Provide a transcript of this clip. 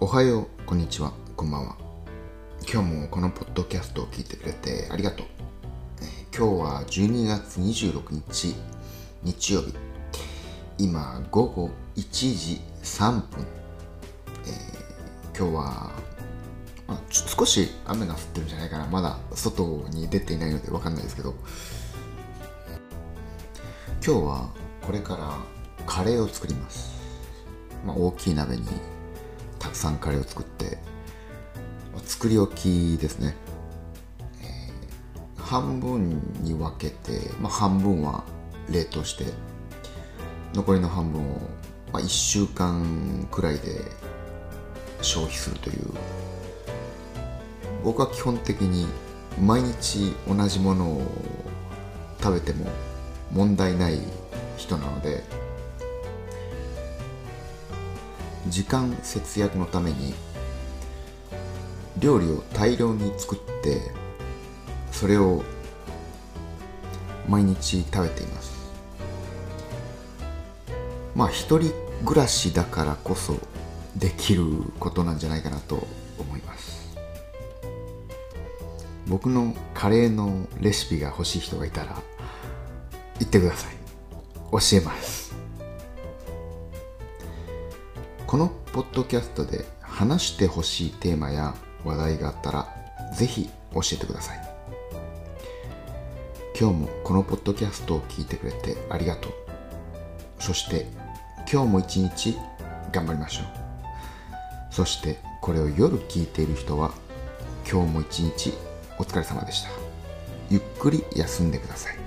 おはよう、こんにちは、こんばんは。今日もこのポッドキャストを聞いてくれてありがとう。え今日は12月26日、日曜日。今、午後1時3分。えー今日は、まあ、少し雨が降ってるんじゃないかな。まだ外に出ていないのでわかんないですけど。今日はこれからカレーを作ります。まあ、大きい鍋にくさんカレーを作って作り置きですね、えー半分に分けて、まあ、半分は冷凍して残りの半分を、まあ、1週間くらいで消費するという。僕は基本的に毎日同じものを食べても問題ない人なので時間節約のために料理を大量に作ってそれを毎日食べています。まあ一人暮らしだからこそできることなんじゃないかなと思います。僕のカレーのレシピが欲しい人がいたら言ってください。教えます。このポッドキャストで話してほしいテーマや話題があったらぜひ教えてください。今日もこのポッドキャストを聞いてくれてありがとう。そして今日も一日頑張りましょう。そしてこれを夜聞いている人は今日も一日お疲れ様でした。ゆっくり休んでください。